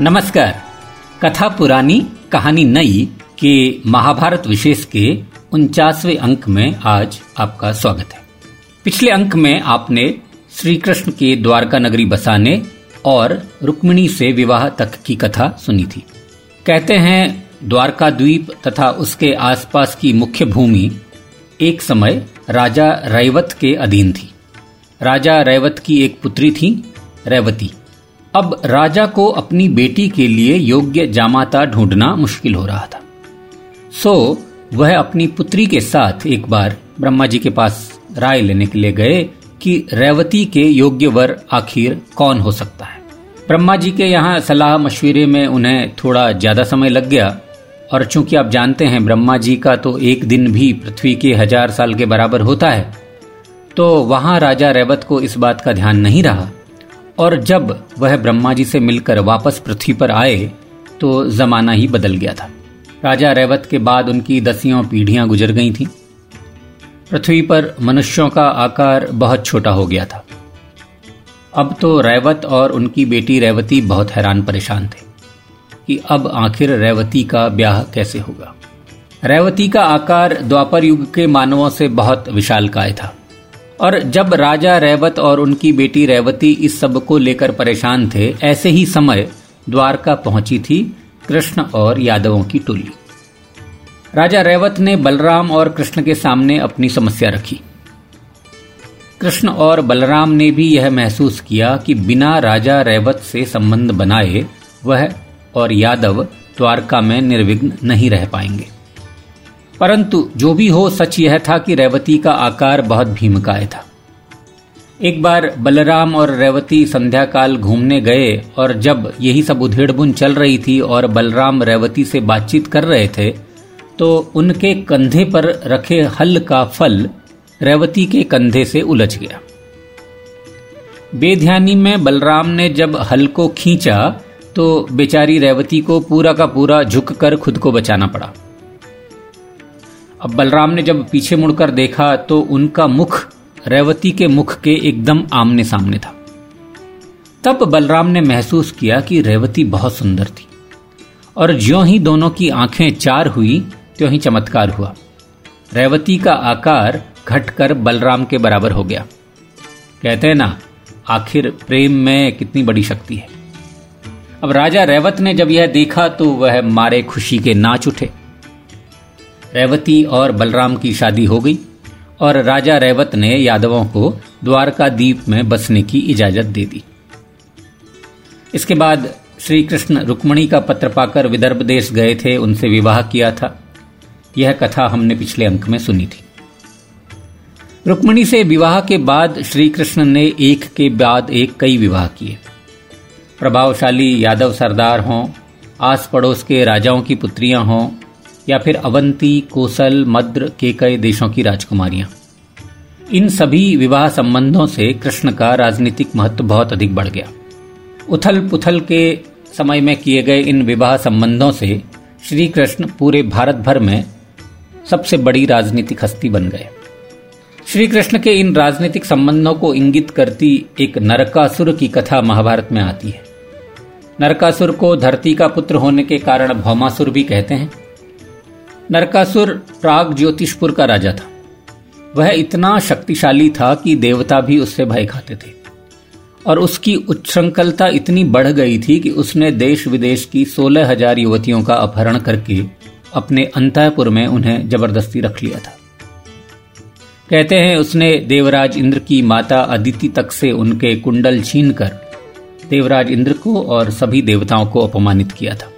नमस्कार। कथा पुरानी, कहानी नई के महाभारत विशेष के उनचासवें अंक में आज आपका स्वागत है। पिछले अंक में आपने श्री कृष्ण के द्वारका नगरी बसाने और रुक्मिणी से विवाह तक की कथा सुनी थी। कहते हैं द्वारका द्वीप तथा उसके आसपास की मुख्य भूमि एक समय राजा रैवत के अधीन थी। राजा रैवत की एक पुत्री थी, रेवती। अब राजा को अपनी बेटी के लिए योग्य जामाता ढूंढना मुश्किल हो रहा था। सो, वह अपनी पुत्री के साथ एक बार ब्रह्मा जी के पास राय लेने के लिए गए कि रेवती के योग्य वर आखिर कौन हो सकता है। ब्रह्मा जी के यहाँ सलाह मशविरे में उन्हें थोड़ा ज़्यादा समय लग गया और चूँकि आप जानते हैं ब्रह्मा जी का तो एक दिन भी पृथ्वी के हज़ार साल के बराबर होता है तो वहाँ राजा रेवत को इस बात का ध्यान नहीं रहा। और जब वह ब्रह्मा जी से मिलकर वापस पृथ्वी पर आए तो जमाना ही बदल गया था। राजा रैवत के बाद उनकी दसियों पीढ़ियाँ गुजर गई थीं। पृथ्वी पर मनुष्यों का आकार बहुत छोटा हो गया था। अब तो रैवत और उनकी बेटी रेवती बहुत हैरान परेशान थे कि अब आखिर रेवती का ब्याह कैसे होगा। रेवती का आकार द्वापर युग के मानवों से बहुत विशाल काय था। और जब राजा रैवत और उनकी बेटी रेवती इस सबको लेकर परेशान थे, ऐसे ही समय द्वारका पहुँची थी कृष्ण और यादवों की टोली। राजा रैवत ने बलराम और कृष्ण के सामने अपनी समस्या रखी। कृष्ण और बलराम ने भी यह महसूस किया कि बिना राजा रैवत से संबंध बनाए वह और यादव द्वारका में निर्विघ्न नहीं रह पाएँगे। परंतु जो भी हो, सच यह था कि रेवती का आकार बहुत भीमकाय था। एक बार बलराम और रेवती संध्या काल घूमने गए और जब यही सब उधेड़बुन चल रही थी और बलराम रेवती से बातचीत कर रहे थे तो उनके कंधे पर रखे हल का फल रेवती के कंधे से उलझ गया। बेध्यानी में बलराम ने जब हल को खींचा तो बेचारी रेवती को पूरा का पूरा झुककर खुद को बचाना पड़ा। अब बलराम ने जब पीछे मुड़कर देखा तो उनका मुख रेवती के मुख के एकदम आमने सामने था। तब बलराम ने महसूस किया कि रेवती बहुत सुंदर थी। और ज्यो ही दोनों की आँखें चार हुई, त्यों ही चमत्कार हुआ। रेवती का आकार घटकर बलराम के बराबर हो गया। कहते हैं ना, आखिर प्रेम में कितनी बड़ी शक्ति है। अब राजा रेवत ने जब यह देखा तो वह मारे खुशी के नाच उठे। रेवती और बलराम की शादी हो गई और राजा रेवत ने यादवों को द्वारका द्वीप में बसने की इजाज़त दे दी। इसके बाद श्री कृष्ण रुक्मणी का पत्र पाकर विदर्भ देश गए थे, उनसे विवाह किया था। यह कथा हमने पिछले अंक में सुनी थी। रुक्मणी से विवाह के बाद श्री कृष्ण ने एक के बाद एक कई विवाह किए। प्रभावशाली यादव सरदार हों आस पड़ोस के राजाओं की पुत्रियाँ हों या फिर अवंती, कोसल, मद्र के कई देशों की राजकुमारियाँ। इन सभी विवाह संबंधों से कृष्ण का राजनीतिक महत्व बहुत अधिक बढ़ गया। उथल पुथल के समय में किए गए इन विवाह संबंधों से श्री कृष्ण पूरे भारत भर में सबसे बड़ी राजनीतिक हस्ती बन गए। श्री कृष्ण के इन राजनीतिक संबंधों को इंगित करती एक नरकासुर की कथा महाभारत में आती है। नरकासुर को धरती का पुत्र होने के कारण भौमासुर भी कहते हैं। नरकासुर प्राग ज्योतिषपुर का राजा था। वह इतना शक्तिशाली था कि देवता भी उससे भय खाते थे। और उसकी उच्छृंखलता इतनी बढ़ गई थी कि उसने देश विदेश की सोलह हज़ार युवतियों का अपहरण करके अपने अंतपुर में उन्हें ज़बरदस्ती रख लिया था। कहते हैं, उसने देवराज इंद्र की माता अदिति तक से उनके कुंडल छीनकर देवराज इंद्र को और सभी देवताओं को अपमानित किया था।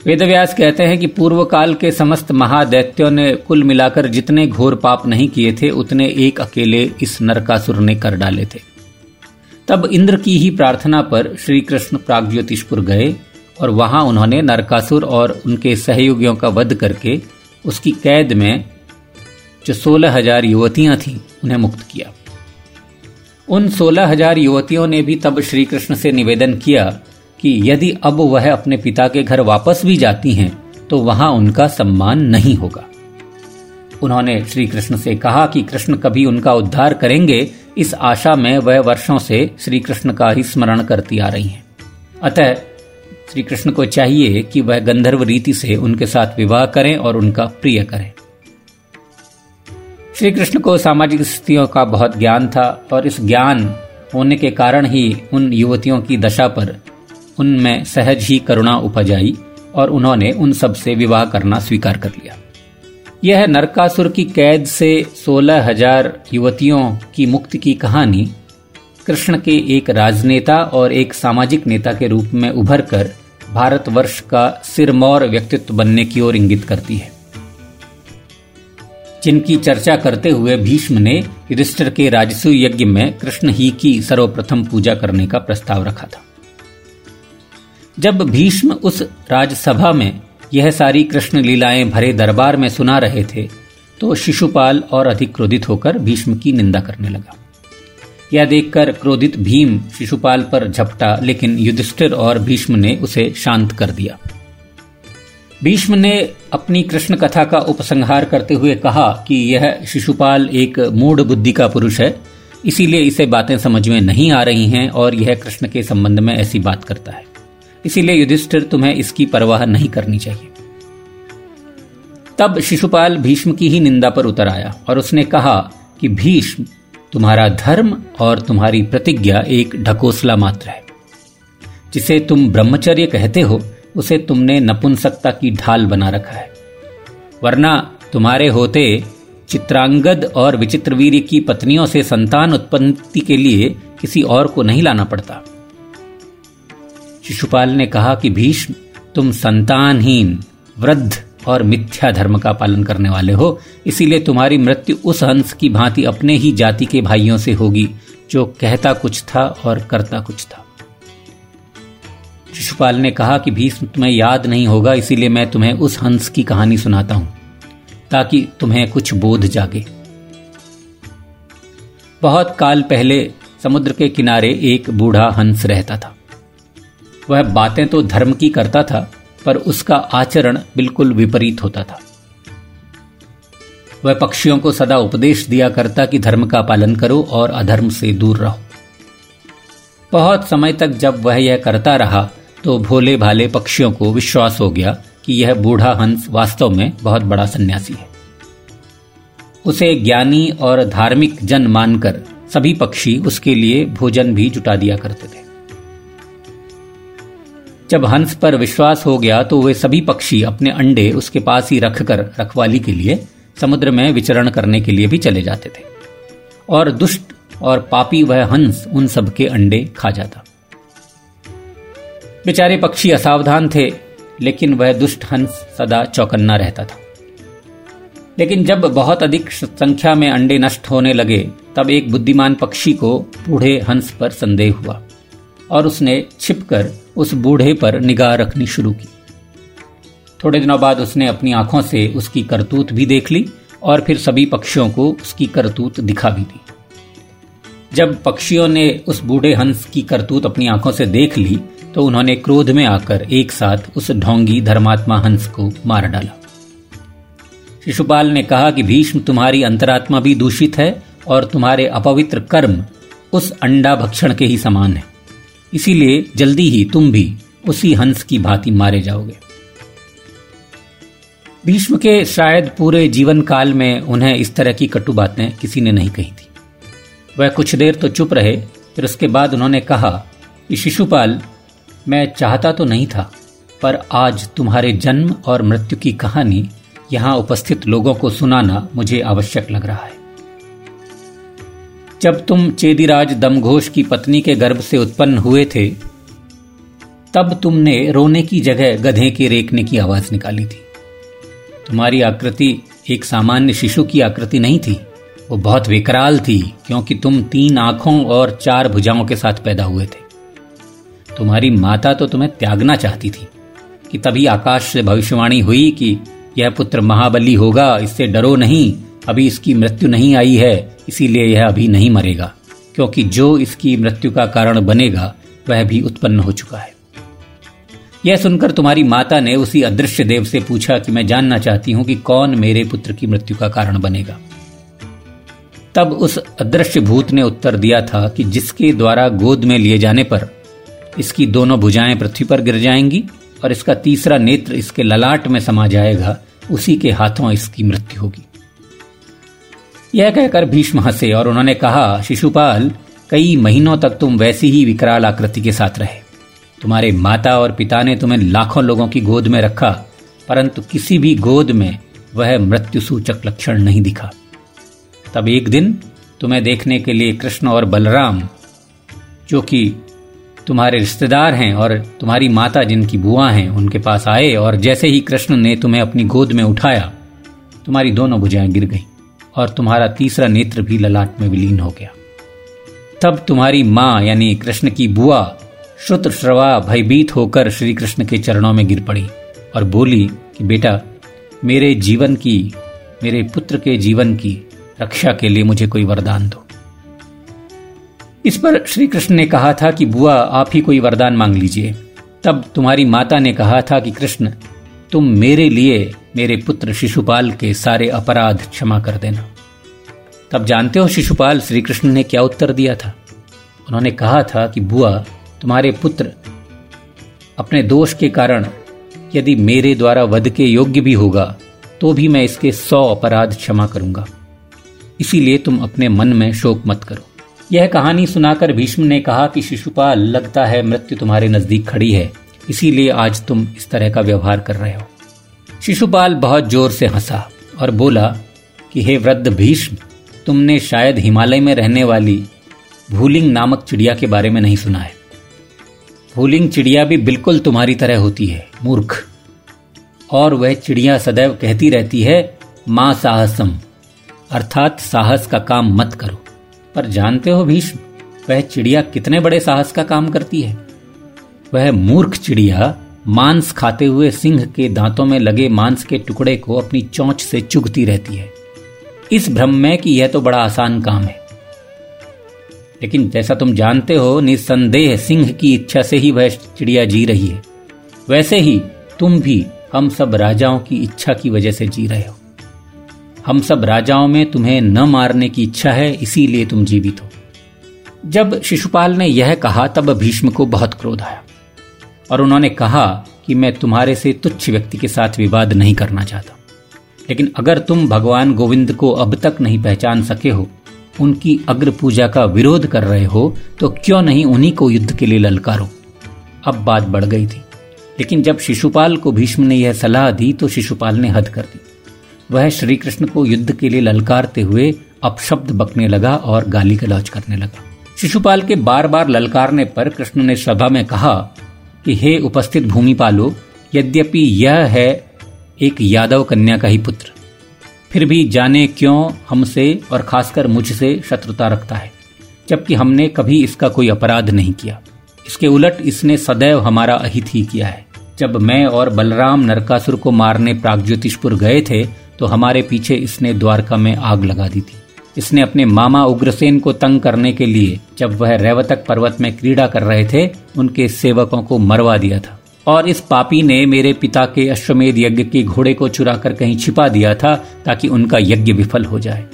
वेदव्यास कहते हैं कि पूर्व काल के समस्त महादैत्यों ने कुल मिलाकर जितने घोर पाप नहीं किए थे, उतने एक अकेले इस नरकासुर ने कर डाले थे। तब इंद्र की ही प्रार्थना पर श्री कृष्ण प्रागज्योतिषपुर गए और वहाँ उन्होंने नरकासुर और उनके सहयोगियों का वध करके उसकी कैद में जो सोलह हज़ार युवतियाँ थीं, उन्हें मुक्त किया। उन सोलह हज़ार युवतियों ने भी तब श्री कृष्ण से निवेदन किया कि यदि अब वह अपने पिता के घर वापस भी जाती हैं तो वहाँ उनका सम्मान नहीं होगा। उन्होंने श्री कृष्ण से कहा कि कृष्ण कभी उनका उद्धार करेंगे, इस आशा में वह वर्षों से श्री कृष्ण का ही स्मरण करती आ रही हैं। अतः श्री कृष्ण को चाहिए कि वह गंधर्व रीति से उनके साथ विवाह करें और उनका प्रिय करें। श्री कृष्ण को सामाजिक स्थितियों का बहुत ज्ञान था और इस ज्ञान होने के कारण ही उन युवतियों की दशा पर उनमें सहज ही करुणा उपज आई और उन्होंने उन सबसे विवाह करना स्वीकार कर लिया। यह नरकासुर की कैद से सोलह हज़ार युवतियों की मुक्ति की कहानी कृष्ण के एक राजनेता और एक सामाजिक नेता के रूप में उभर कर भारतवर्ष का सिरमौर व्यक्तित्व बनने की ओर इंगित करती है। जिनकी चर्चा करते हुए भीष्म ने युधिष्ठिर के राजसु यज्ञ में कृष्ण ही की सर्वप्रथम पूजा करने का प्रस्ताव रखा था। जब भीष्म उस राजसभा में यह सारी कृष्ण लीलाएँ भरे दरबार में सुना रहे थे तो शिशुपाल और अधिक क्रोधित होकर भीष्म की निंदा करने लगा। यह देखकर क्रोधित भीम शिशुपाल पर झपटा, लेकिन युधिष्ठिर और भीष्म ने उसे शांत कर दिया। भीष्म ने अपनी कृष्ण कथा का उपसंहार करते हुए कहा कि यह शिशुपाल एक मूढ़ बुद्धि का पुरुष है, इसीलिए इसे बातें समझ में नहीं आ रही हैं और यह कृष्ण के संबंध में ऐसी बात करता है। इसीलिए युधिष्ठिर तुम्हें इसकी परवाह नहीं करनी चाहिए। तब शिशुपाल भीष्म की ही निंदा पर उतर आया और उसने कहा कि भीष्म, तुम्हारा धर्म और तुम्हारी प्रतिज्ञा एक ढकोसला मात्र है। जिसे तुम ब्रह्मचर्य कहते हो, उसे तुमने नपुंसकता की ढाल बना रखा है। वरना तुम्हारे होते चित्रांगद और विचित्रवीर की पत्नियों से संतान उत्पत्ति के लिए किसी और को नहीं लाना पड़ता। शिशुपाल ने कहा कि भीष्म, तुम संतानहीन, वृद्ध और मिथ्या धर्म का पालन करने वाले हो। इसीलिए तुम्हारी मृत्यु उस हंस की भांति अपने ही जाति के भाइयों से होगी, जो कहता कुछ था और करता कुछ था। शिशुपाल ने कहा कि भीष्म, तुम्हें याद नहीं होगा, इसीलिए मैं तुम्हें उस हंस की कहानी सुनाता हूँ, ताकि तुम्हें कुछ बोध जागे। बहुत काल पहले समुद्र के किनारे एक बूढ़ा हंस रहता था। वह बातें तो धर्म की करता था, पर उसका आचरण बिल्कुल विपरीत होता था। वह पक्षियों को सदा उपदेश दिया करता कि धर्म का पालन करो और अधर्म से दूर रहो। बहुत समय तक जब वह यह करता रहा तो भोले भाले पक्षियों को विश्वास हो गया कि यह बूढ़ा हंस वास्तव में बहुत बड़ा सन्यासी है। उसे ज्ञानी और धार्मिक जन मानकर सभी पक्षी उसके लिए भोजन भी जुटा दिया करते थे। जब हंस पर विश्वास हो गया तो वे सभी पक्षी अपने अंडे उसके पास ही रखकर रखवाली के लिए समुद्र में विचरण करने के लिए भी चले जाते थे। और दुष्ट और पापी वह हंस उन सबके अंडे खा जाता। बेचारे पक्षी असावधान थे, लेकिन वह दुष्ट हंस सदा चौकन्ना रहता था। लेकिन जब बहुत अधिक संख्या में अंडे नष्ट होने लगे, तब एक बुद्धिमान पक्षी को बूढ़े हंस पर संदेह हुआ और उसने छिपकर उस बूढ़े पर निगाह रखनी शुरू की। थोड़े दिनों बाद उसने अपनी आँखों से उसकी करतूत भी देख ली और फिर सभी पक्षियों को उसकी करतूत दिखा भी दी। जब पक्षियों ने उस बूढ़े हंस की करतूत अपनी आँखों से देख ली तो उन्होंने क्रोध में आकर एक साथ उस ढोंगी धर्मात्मा हंस को मार डाला। शिशुपाल ने कहा कि भीष्म तुम्हारी अंतरात्मा भी दूषित है और तुम्हारे अपवित्र कर्म उस अंडा भक्षण के ही समान है। इसीलिए जल्दी ही तुम भी उसी हंस की भांति मारे जाओगे। भीष्म के शायद पूरे जीवन काल में उन्हें इस तरह की कटु बातें किसी ने नहीं कही थी। वह कुछ देर तो चुप रहे, फिर उसके बाद उन्होंने कहा कि, शिशुपाल, मैं चाहता तो नहीं था, पर आज तुम्हारे जन्म और मृत्यु की कहानी यहाँ उपस्थित लोगों को सुनाना मुझे आवश्यक लग रहा है। जब तुम चेदिराज दमघोष की पत्नी के गर्भ से उत्पन्न हुए थे, तब तुमने रोने की जगह गधे के रेकने की आवाज़ निकाली थी। तुम्हारी आकृति एक सामान्य शिशु की आकृति नहीं थी, वो बहुत विकराल थी, क्योंकि तुम तीन आँखों और चार भुजाओं के साथ पैदा हुए थे। तुम्हारी माता तो तुम्हें त्यागना चाहती थी, कि तभी आकाश से भविष्यवाणी हुई कि यह पुत्र महाबली होगा, इससे डरो नहीं अभी इसकी मृत्यु नहीं आई है, इसीलिए यह अभी नहीं मरेगा, क्योंकि जो इसकी मृत्यु का कारण बनेगा, वह भी उत्पन्न हो चुका है। यह सुनकर तुम्हारी माता ने उसी अदृश्य देव से पूछा कि मैं जानना चाहती हूँ कि कौन मेरे पुत्र की मृत्यु का कारण बनेगा। तब उस अदृश्य भूत ने उत्तर दिया था कि जिसके द्वारा गोद में लिए जाने पर इसकी दोनों भुजाएँ पृथ्वी पर गिर जाएँगी और इसका तीसरा नेत्र इसके ललाट में समा जाएगा, उसी के हाथों इसकी मृत्यु होगी। यह कहकर भीष्म हंसे और उन्होंने कहा, शिशुपाल, कई महीनों तक तुम वैसी ही विकराल आकृति के साथ रहे। तुम्हारे माता और पिता ने तुम्हें लाखों लोगों की गोद में रखा, परंतु किसी भी गोद में वह मृत्यु सूचक लक्षण नहीं दिखा। तब एक दिन तुम्हें देखने के लिए कृष्ण और बलराम, जो कि तुम्हारे रिश्तेदार हैं और तुम्हारी माता जिनकी बुआ हैं, उनके पास आए और जैसे ही कृष्ण ने तुम्हें अपनी गोद में उठाया, तुम्हारी दोनों भुजाएँ गिर गईं। और तुम्हारा तीसरा नेत्र भी ललाट में विलीन हो गया। तब तुम्हारी माँ, यानी कृष्ण की बुआ, श्रुत श्रवा भयभीत होकर श्री कृष्ण के चरणों में गिर पड़ी और बोली कि, बेटा, मेरे जीवन की, मेरे पुत्र के जीवन की रक्षा के लिए मुझे कोई वरदान दो। इस पर श्री कृष्ण ने कहा था कि, बुआ, आप ही कोई वरदान मांग लीजिए। तब तुम्हारी माता ने कहा था कि, कृष्ण, तुम मेरे लिए मेरे पुत्र शिशुपाल के सारे अपराध क्षमा कर देना। तब जानते हो शिशुपाल श्री कृष्ण ने क्या उत्तर दिया था? उन्होंने कहा था कि, बुआ, तुम्हारे पुत्र अपने दोष के कारण यदि मेरे द्वारा वध के योग्य भी होगा तो भी मैं इसके सौ अपराध क्षमा करूँगा। इसीलिए तुम अपने मन में शोक मत करो। यह कहानी सुनाकर भीष्म ने कहा कि, शिशुपाल, लगता है मृत्यु तुम्हारे नज़दीक खड़ी है। इसीलिए आज तुम इस तरह का व्यवहार कर रहे हो। शिशुपाल बहुत ज़ोर से हंसा और बोला कि, हे वृद्ध भीष्म, तुमने शायद हिमालय में रहने वाली भूलिंग नामक चिड़िया के बारे में नहीं सुना है। भूलिंग चिड़िया भी बिल्कुल तुम्हारी तरह होती है, मूर्ख। और वह चिड़िया सदैव कहती रहती है, माँ साहसम, अर्थात साहस का काम मत करो। पर जानते हो भीष्म, वह चिड़िया कितने बड़े साहस का काम करती है? वह मूर्ख चिड़िया मांस खाते हुए सिंह के दांतों में लगे मांस के टुकड़े को अपनी चोंच से चुगती रहती है। इस भ्रम में कि यह तो बड़ा आसान काम है। लेकिन जैसा तुम जानते हो, निसंदेह सिंह की इच्छा से ही वह चिड़िया जी रही है। वैसे ही तुम भी हम सब राजाओं की इच्छा की वजह से जी रहे हो। हम सब राजाओं में तुम्हें न मारने की इच्छा है, इसीलिए तुम जीवित हो। जब शिशुपाल ने यह कहा, तब भीष्म को बहुत क्रोध आया। और उन्होंने कहा कि मैं तुम्हारे से तुच्छ व्यक्ति के साथ विवाद नहीं करना चाहता। लेकिन अगर तुम भगवान गोविंद को अब तक नहीं पहचान सके हो, उनकी अग्र पूजा का विरोध कर रहे हो तो क्यों नहीं उन्हीं को युद्ध के लिए ललकारो? अब बात बढ़ गई थी। लेकिन जब शिशुपाल को भीष्म ने यह सलाह दी तो शिशुपाल ने हद कर दी। वह श्री कृष्ण को युद्ध के लिए ललकारते हुए अपशब्द बकने लगा और गाली गलौज करने लगा। शिशुपाल के बार बार ललकारने पर कृष्ण ने सभा में कहा कि हे उपस्थित भूमिपालो, यद्यपि यह है एक यादव कन्या का ही पुत्र, फिर भी जाने क्यों हमसे और खासकर मुझसे शत्रुता रखता है, जबकि हमने कभी इसका कोई अपराध नहीं किया। इसके उलट इसने सदैव हमारा अहित ही किया है। जब मैं और बलराम नरकासुर को मारने प्रागज्योतिषपुर गए थे तो हमारे पीछे इसने द्वारका में आग लगा दी थी। इसने अपने मामा उग्रसेन को तंग करने के लिए, जब वह रेवतक पर्वत में क्रीड़ा कर रहे थे, उनके सेवकों को मरवा दिया था। और इस पापी ने मेरे पिता के अश्वमेध यज्ञ के घोड़े को चुरा कर कहीं छिपा दिया था, ताकि उनका यज्ञ विफल हो जाए।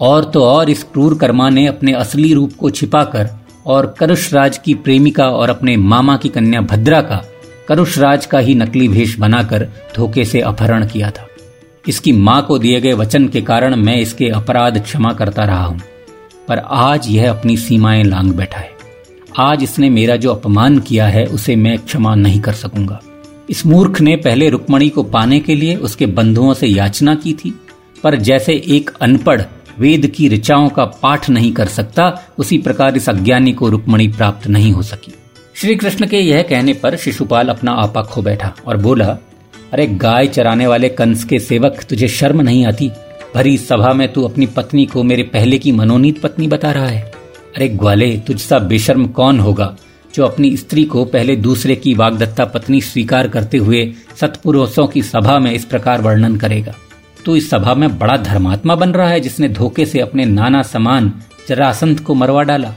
और तो और इस क्रूर कर्मा ने अपने असली रूप को छिपाकर, और करुष राज की प्रेमिका और अपने मामा की कन्या भद्रा का करुष राज का ही नकली भेष बनाकर धोखे से अपहरण किया था। इसकी माँ को दिए गए वचन के कारण मैं इसके अपराध क्षमा करता रहा हूँ। पर आज यह अपनी सीमाएँ लांग बैठा है। आज इसने मेरा जो अपमान किया है, उसे मैं क्षमा नहीं कर सकूँगा। इस मूर्ख ने पहले रुक्मणी को पाने के लिए उसके बंधुओं से याचना की थी, पर जैसे एक अनपढ़ वेद की ऋचाओं का पाठ नहीं कर सकता, उसी प्रकार इस अज्ञानी को रुक्मणी प्राप्त नहीं हो सकी। श्री कृष्ण के यह कहने पर शिशुपाल अपना आपा खो बैठा और बोला अरे गाय चराने वाले कंस के सेवक, तुझे शर्म नहीं आती? भरी सभा में तू अपनी पत्नी को मेरे पहले की मनोनीत पत्नी बता रहा है। अरे ग्वाले, तुझसा बेशर्म कौन होगा, जो अपनी स्त्री को पहले दूसरे की वागदत्ता पत्नी स्वीकार करते हुए सतपुरुषों की सभा में इस प्रकार वर्णन करेगा? तू इस सभा में बड़ा धर्मात्मा बन रहा है, जिसने धोखे से अपने नाना समान जरासंत को मरवा डाला।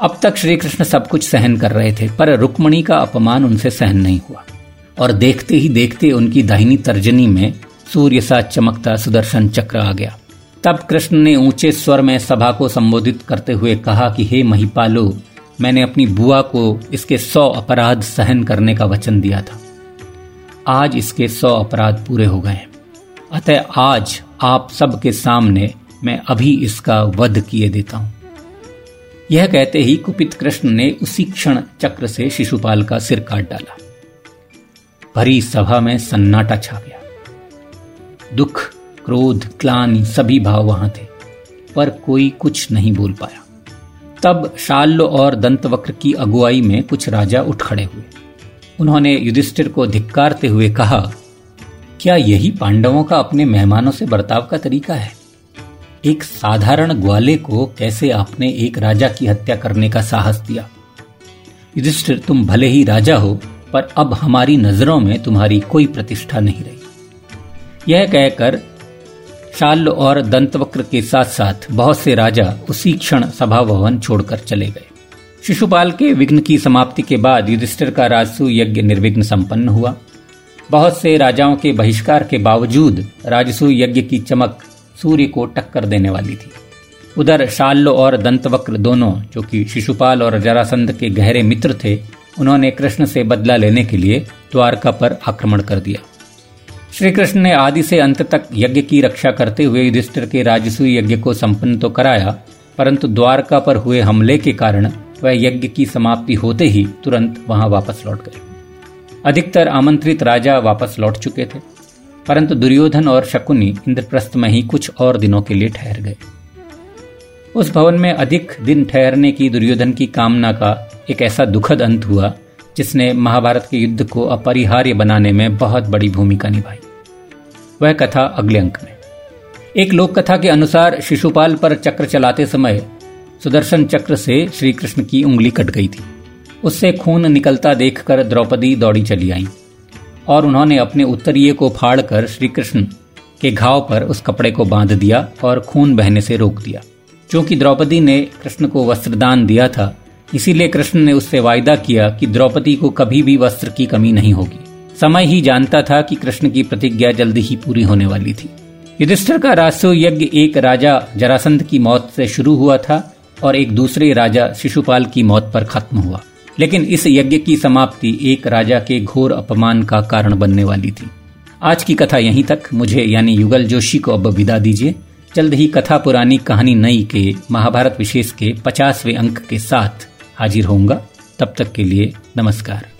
अब तक श्री कृष्ण सब कुछ सहन कर रहे थे, पर रुक्मणी का अपमान उनसे सहन नहीं हुआ। और देखते ही देखते उनकी दाहिनी तर्जनी में सूर्य सा चमकता सुदर्शन चक्र आ गया। तब कृष्ण ने ऊँचे स्वर में सभा को संबोधित करते हुए कहा कि, हे महिपालो, मैंने अपनी बुआ को इसके सौ अपराध सहन करने का वचन दिया था। आज इसके सौ अपराध पूरे हो गए अतः आज आप सबके सामने मैं अभी इसका वध किए देता हूँ। यह कहते ही कुपित कृष्ण ने उसी क्षण चक्र से शिशुपाल का सिर काट डाला। भरी सभा में सन्नाटा छा गया। दुख, क्रोध, क्लानी, सभी भाव वहाँ थे, पर कोई कुछ नहीं बोल पाया। तब शाल्य और दंतवक्र की अगुवाई में कुछ राजा उठ खड़े हुए। उन्होंने युधिष्ठिर को धिक्कारते हुए कहा, क्या यही पांडवों का अपने मेहमानों से बर्ताव का तरीका है? एक साधारण ग्वाले को कैसे आपने एक राजा की हत्या करने का साहस दिया? युधिष्ठिर, तुम भले ही राजा हो पर अब हमारी नज़रों में तुम्हारी कोई प्रतिष्ठा नहीं रही। यह कहकर शाल्य और दंतवक्र के साथ साथ बहुत से राजा उसी क्षण सभा भवन छोड़कर चले गए। शिशुपाल के विघ्न की समाप्ति के बाद युधिष्ठिर का राजसु यज्ञ निर्विघ्न संपन्न हुआ। बहुत से राजाओं के बहिष्कार के बावजूद राजसु यज्ञ की चमक सूर्य को टक्कर देने वाली थी। उधर शाल्य और दंतवक्र दोनों, जो कि शिशुपाल और जरासंध के गहरे मित्र थे उन्होंने कृष्ण से बदला लेने के लिए द्वारका पर आक्रमण कर दिया। श्री कृष्ण ने आदि से अंत तक यज्ञ की रक्षा करते हुए युधिष्ठिर के राजसूय यज्ञ को संपन्न तो कराया, परंतु द्वारका पर हुए हमले के कारण वह यज्ञ की समाप्ति होते ही तुरंत वहाँ वापस लौट गए। अधिकतर आमंत्रित राजा वापस लौट चुके थे, परंतु दुर्योधन और शकुनी इंद्रप्रस्थ में ही कुछ और दिनों के लिए ठहर गए। उस भवन में अधिक दिन ठहरने की दुर्योधन की कामना का एक ऐसा दुखद अंत हुआ, जिसने महाभारत के युद्ध को अपरिहार्य बनाने में बहुत बड़ी भूमिका निभाई। वह कथा अगले अंक में। एक लोक कथा के अनुसार शिशुपाल पर चक्र चलाते समय सुदर्शन चक्र से श्री कृष्ण की उंगली कट गई थी। उससे खून निकलता देखकर द्रौपदी दौड़ी चली आई और उन्होंने अपने उत्तरीय को फाड़कर श्री कृष्ण के घाव पर उस कपड़े को बाँध दिया और खून बहने से रोक दिया। क्योंकि द्रौपदी ने कृष्ण को वस्त्रदान दिया था इसीलिए कृष्ण ने उससे वायदा किया कि द्रौपदी को कभी भी वस्त्र की कमी नहीं होगी। समय ही जानता था कि कृष्ण की प्रतिज्ञा जल्दी ही पूरी होने वाली थी। युधिष्ठिर का रासो यज्ञ एक राजा जरासंध की मौत से शुरू हुआ था और एक दूसरे राजा शिशुपाल की मौत पर खत्म हुआ। लेकिन इस यज्ञ की समाप्ति एक राजा के घोर अपमान का कारण बनने वाली थी। आज की कथा यहीं तक। मुझे यानी युगल जोशी को अब विदा दीजिए। जल्द ही कथा पुरानी कहानी नई के महाभारत विशेष के पचासवें अंक के साथ हाजिर होऊँगा। तब तक के लिए नमस्कार।